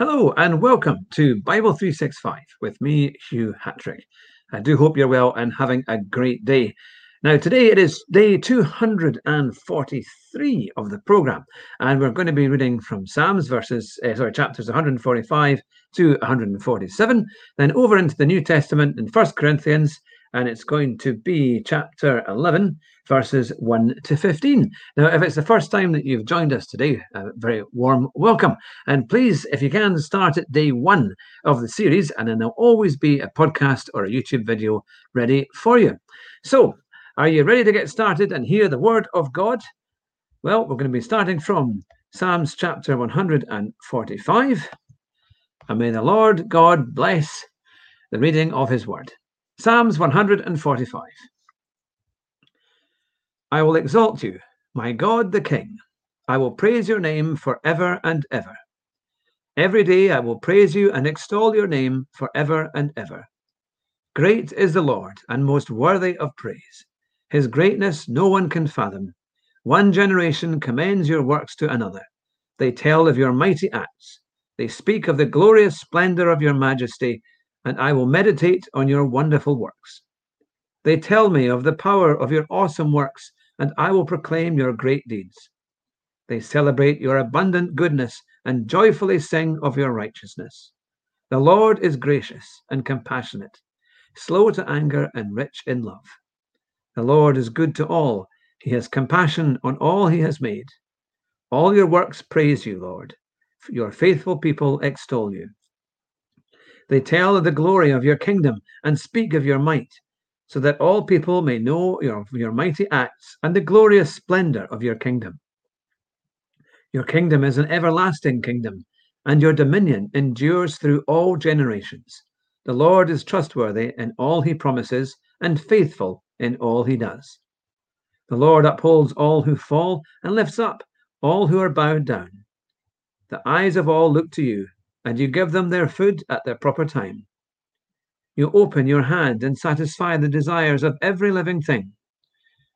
Hello and welcome to Bible 365 with me, Hugh Hatrick. I do hope you're well and having a great day. Now, today it is day 243 of the program, and we're going to be reading from Psalms verses, uh, sorry, chapters 145 to 147, then over into the New Testament in First Corinthians, and it's going to be chapter 11, verses 1 to 15. Now, if it's the first time that you've joined us today, a very warm welcome. And please, if you can, start at day one of the series, and then there'll always be a podcast or a YouTube video ready for you. So, are you ready to get started and hear the word of God? Well, we're going to be starting from Psalms chapter 145. And may the Lord God bless the reading of his word. Psalms 145. I will exalt you, my God the King. I will praise your name for ever and ever. Every day I will praise you and extol your name for ever and ever. Great is the Lord and most worthy of praise. His greatness no one can fathom. One generation commends your works to another. They tell of your mighty acts. They speak of the glorious splendor of your majesty, and I will meditate on your wonderful works. They tell me of the power of your awesome works, and I will proclaim your great deeds. They celebrate your abundant goodness and joyfully sing of your righteousness. The Lord is gracious and compassionate, slow to anger and rich in love. The Lord is good to all. He has compassion on all he has made. All your works praise you, Lord. Your faithful people extol you. They tell of the glory of your kingdom and speak of your might, so that all people may know your, your mighty acts and the glorious splendor of your kingdom. Your kingdom is an everlasting kingdom, and your dominion endures through all generations. The Lord is trustworthy in all he promises and faithful in all he does. The Lord upholds all who fall and lifts up all who are bowed down. The eyes of all look to you, and you give them their food at their proper time. You open your hand and satisfy the desires of every living thing.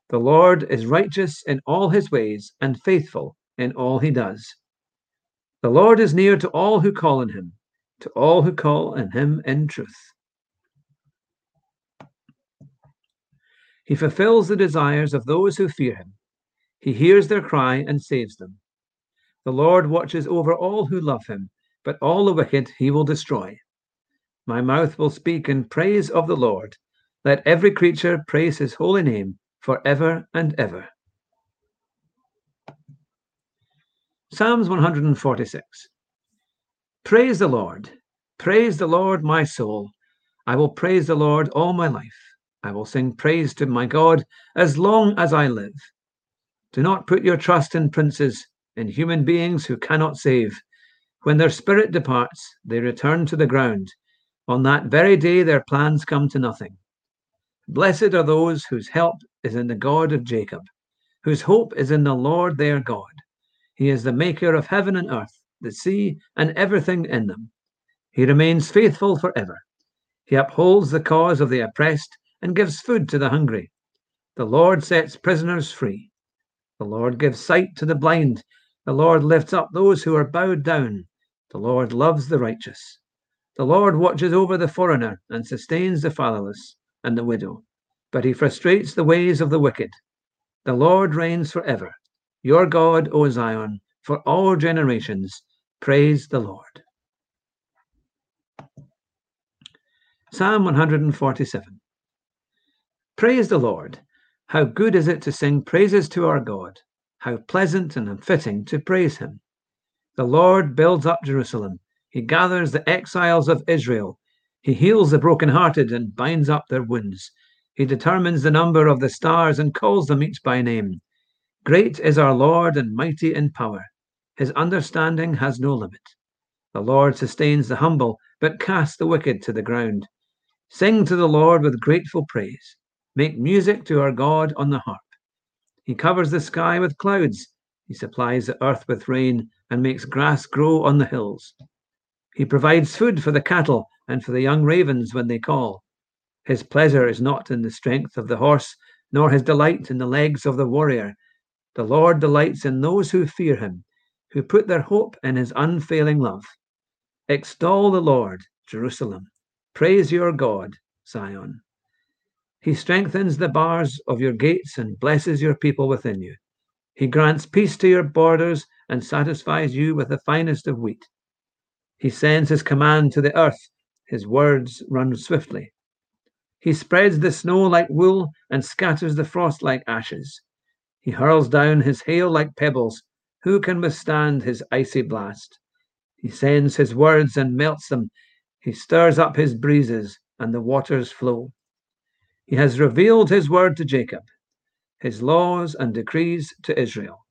The Lord is righteous in all his ways and faithful in all he does. The Lord is near to all who call on him, to all who call on him in truth. He fulfills the desires of those who fear him. He hears their cry and saves them. The Lord watches over all who love him, but all the wicked he will destroy. My mouth will speak in praise of the Lord. Let every creature praise his holy name for ever and ever. Psalms 146 Praise the Lord. Praise the Lord, my soul. I will praise the Lord all my life. I will sing praise to my God as long as I live. Do not put your trust in princes, in human beings who cannot save. When their spirit departs, they return to the ground. On that very day, their plans come to nothing. Blessed are those whose help is in the God of Jacob, whose hope is in the Lord their God. He is the maker of heaven and earth, the sea, and everything in them. He remains faithful forever. He upholds the cause of the oppressed and gives food to the hungry. The Lord sets prisoners free. The Lord gives sight to the blind. The Lord lifts up those who are bowed down. The Lord loves the righteous. The Lord watches over the foreigner and sustains the fatherless and the widow, but he frustrates the ways of the wicked. The Lord reigns forever. Your God, O Zion, for all generations. Praise the Lord. Psalm 147. Praise the Lord. How good is it to sing praises to our God. How pleasant and fitting to praise him. The Lord builds up Jerusalem. He gathers the exiles of Israel. He heals the brokenhearted and binds up their wounds. He determines the number of the stars and calls them each by name. Great is our Lord and mighty in power. His understanding has no limit. The Lord sustains the humble, but casts the wicked to the ground. Sing to the Lord with grateful praise. Make music to our God on the harp. He covers the sky with clouds. He supplies the earth with rain and makes grass grow on the hills. He provides food for the cattle and for the young ravens when they call. His pleasure is not in the strength of the horse, nor his delight in the legs of the warrior. The Lord delights in those who fear him, who put their hope in his unfailing love. Extol the Lord, Jerusalem. Praise your God, Zion. He strengthens the bars of your gates and blesses your people within you. He grants peace to your borders and satisfies you with the finest of wheat. He sends his command to the earth. His words run swiftly. He spreads the snow like wool and scatters the frost like ashes. He hurls down his hail like pebbles. Who can withstand his icy blast? He sends his words and melts them. He stirs up his breezes, and the waters flow. He has revealed his word to Jacob, his laws and decrees to Israel.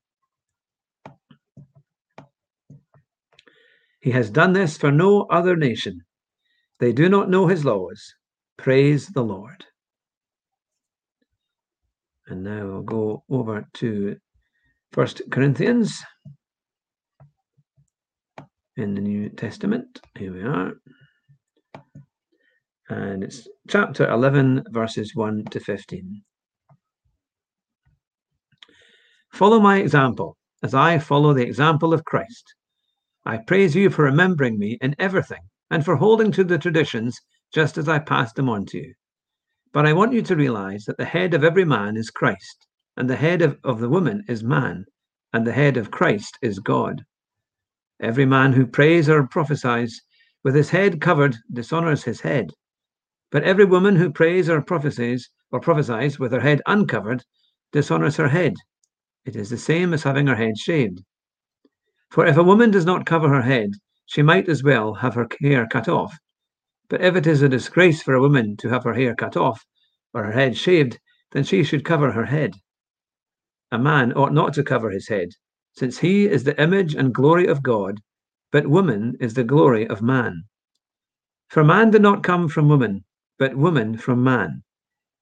He has done this for no other nation. They do not know his laws. Praise the Lord. And now we'll go over to First Corinthians in the New Testament. Here we are. And it's chapter 11, verses 1 to 15. Follow my example as I follow the example of Christ. I praise you for remembering me in everything and for holding to the traditions just as I passed them on to you. But I want you to realize that the head of every man is Christ, and the head of, of the woman is man, and the head of Christ is God. Every man who prays or prophesies with his head covered dishonors his head. But every woman who prays or prophesies or prophesies with her head uncovered dishonors her head. It is the same as having her head shaved. For if a woman does not cover her head, she might as well have her hair cut off. But if it is a disgrace for a woman to have her hair cut off or her head shaved, then she should cover her head. A man ought not to cover his head, since he is the image and glory of God, but woman is the glory of man. For man did not come from woman, but woman from man.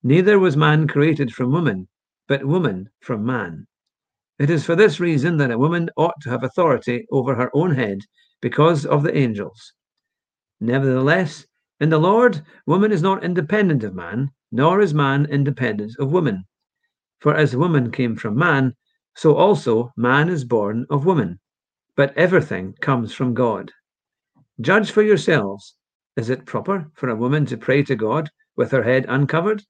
Neither was man created from woman, but woman from man. It is for this reason that a woman ought to have authority over her own head because of the angels. Nevertheless, in the Lord, woman is not independent of man, nor is man independent of woman. For as woman came from man, so also man is born of woman, but everything comes from God. Judge for yourselves. Is it proper for a woman to pray to God with her head uncovered?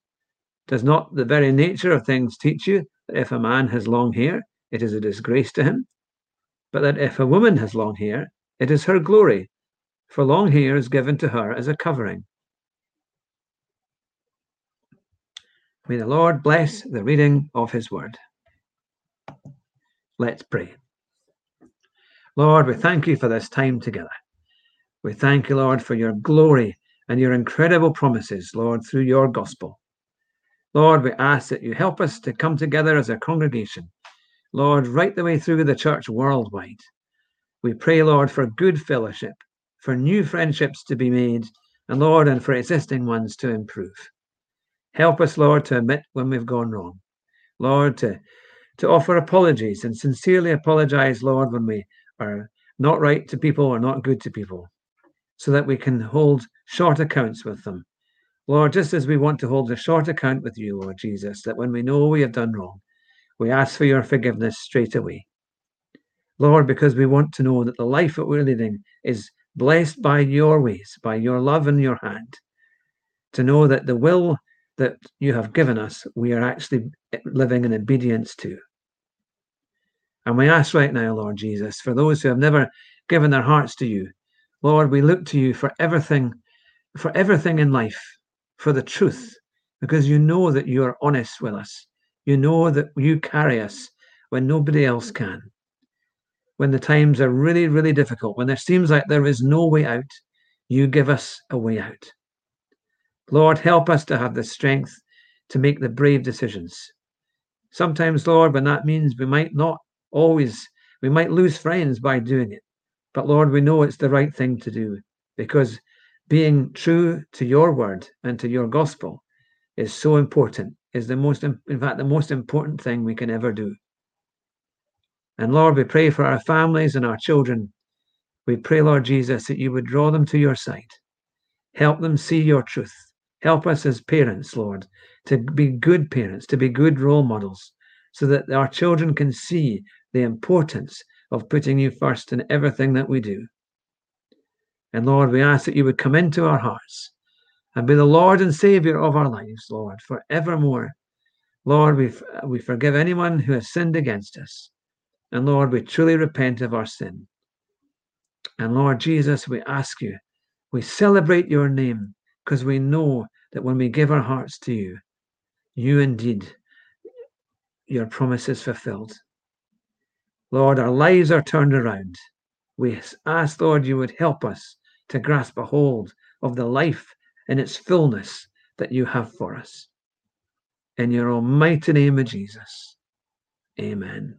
Does not the very nature of things teach you that if a man has long hair, it is a disgrace to him? But that if a woman has long hair, it is her glory, for long hair is given to her as a covering. May the Lord bless the reading of his word. Let's pray. Lord, we thank you for this time together. We thank you, Lord, for your glory and your incredible promises, Lord, through your gospel. Lord, we ask that you help us to come together as a congregation, Lord, right the way through the church worldwide. We pray, Lord, for good fellowship, for new friendships to be made, and Lord, and for existing ones to improve. Help us, Lord, to admit when we've gone wrong. Lord, to to offer apologies and sincerely apologize, Lord, when we are not right to people or not good to people, so that we can hold short accounts with them. Lord, just as we want to hold a short account with you, Lord Jesus, that when we know we have done wrong, we ask for your forgiveness straight away. Lord, because we want to know that the life that we're leading is blessed by your ways, by your love and your hand. To know that the will that you have given us, we are actually living in obedience to. And we ask right now, Lord Jesus, for those who have never given their hearts to you, Lord, we look to you for everything, for everything in life, for the truth, because you know that you are honest with us. You know that you carry us when nobody else mm-hmm. can. When the times are really, really difficult, when there seems like there is no way out, you give us a way out. Lord, help us to have the strength to make the brave decisions. Sometimes, Lord, when that means we might not always, we might lose friends by doing it. But Lord, we know it's the right thing to do because being true to your word and to your gospel is so important, is the most, in fact, the most important thing we can ever do. And Lord, we pray for our families and our children. We pray, Lord Jesus, that you would draw them to your side. Help them see your truth. Help us as parents, Lord, to be good parents, to be good role models, so that our children can see the importance of putting you first in everything that we do. And Lord, we ask that you would come into our hearts and be the Lord and Savior of our lives, Lord, forevermore. Lord, we, we forgive anyone who has sinned against us. And Lord, we truly repent of our sin. And Lord Jesus, we ask you, we celebrate your name because we know that when we give our hearts to you, you indeed, your promise is fulfilled. Lord, our lives are turned around. We ask, Lord, you would help us to grasp a hold of the life in its fullness that you have for us. In your almighty name of Jesus. Amen.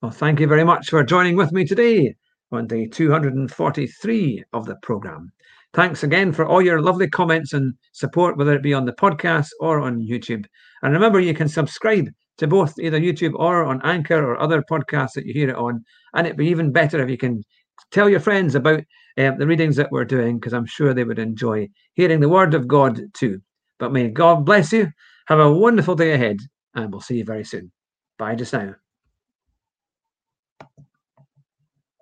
Well, thank you very much for joining with me today on day 243 of the program. Thanks again for all your lovely comments and support, whether it be on the podcast or on YouTube. And remember, you can subscribe to both either YouTube or on Anchor or other podcasts that you hear it on. And it'd be even better if you can tell your friends about um, the readings that we're doing, because I'm sure they would enjoy hearing the word of God too. But may God bless you. Have a wonderful day ahead, and we'll see you very soon. Bye just now.